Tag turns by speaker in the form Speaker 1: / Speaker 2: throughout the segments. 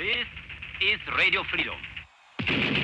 Speaker 1: This is Radio Freedom.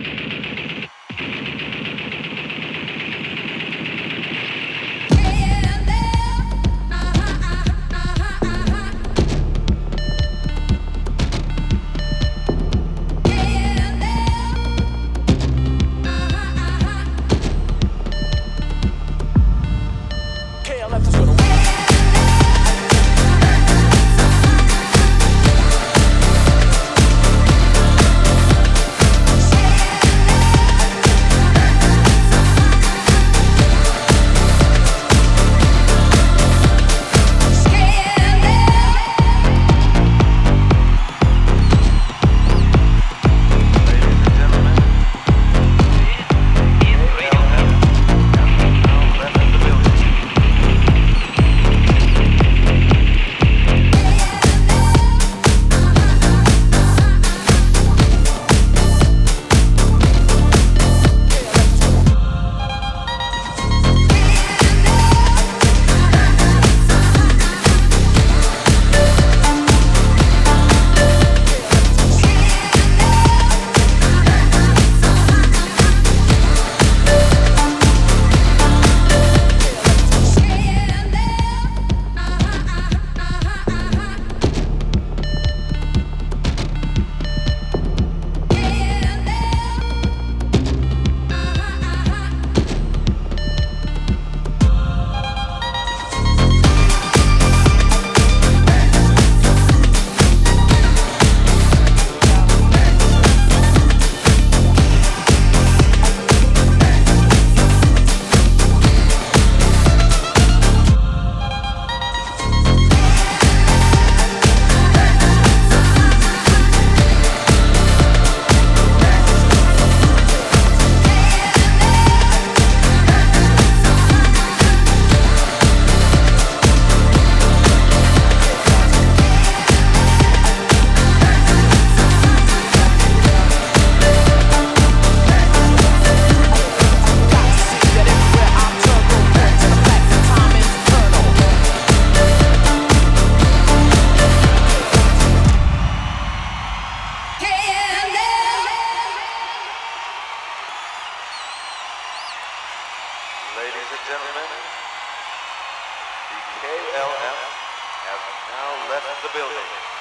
Speaker 2: Ladies and gentlemen, the KLF have now left the building.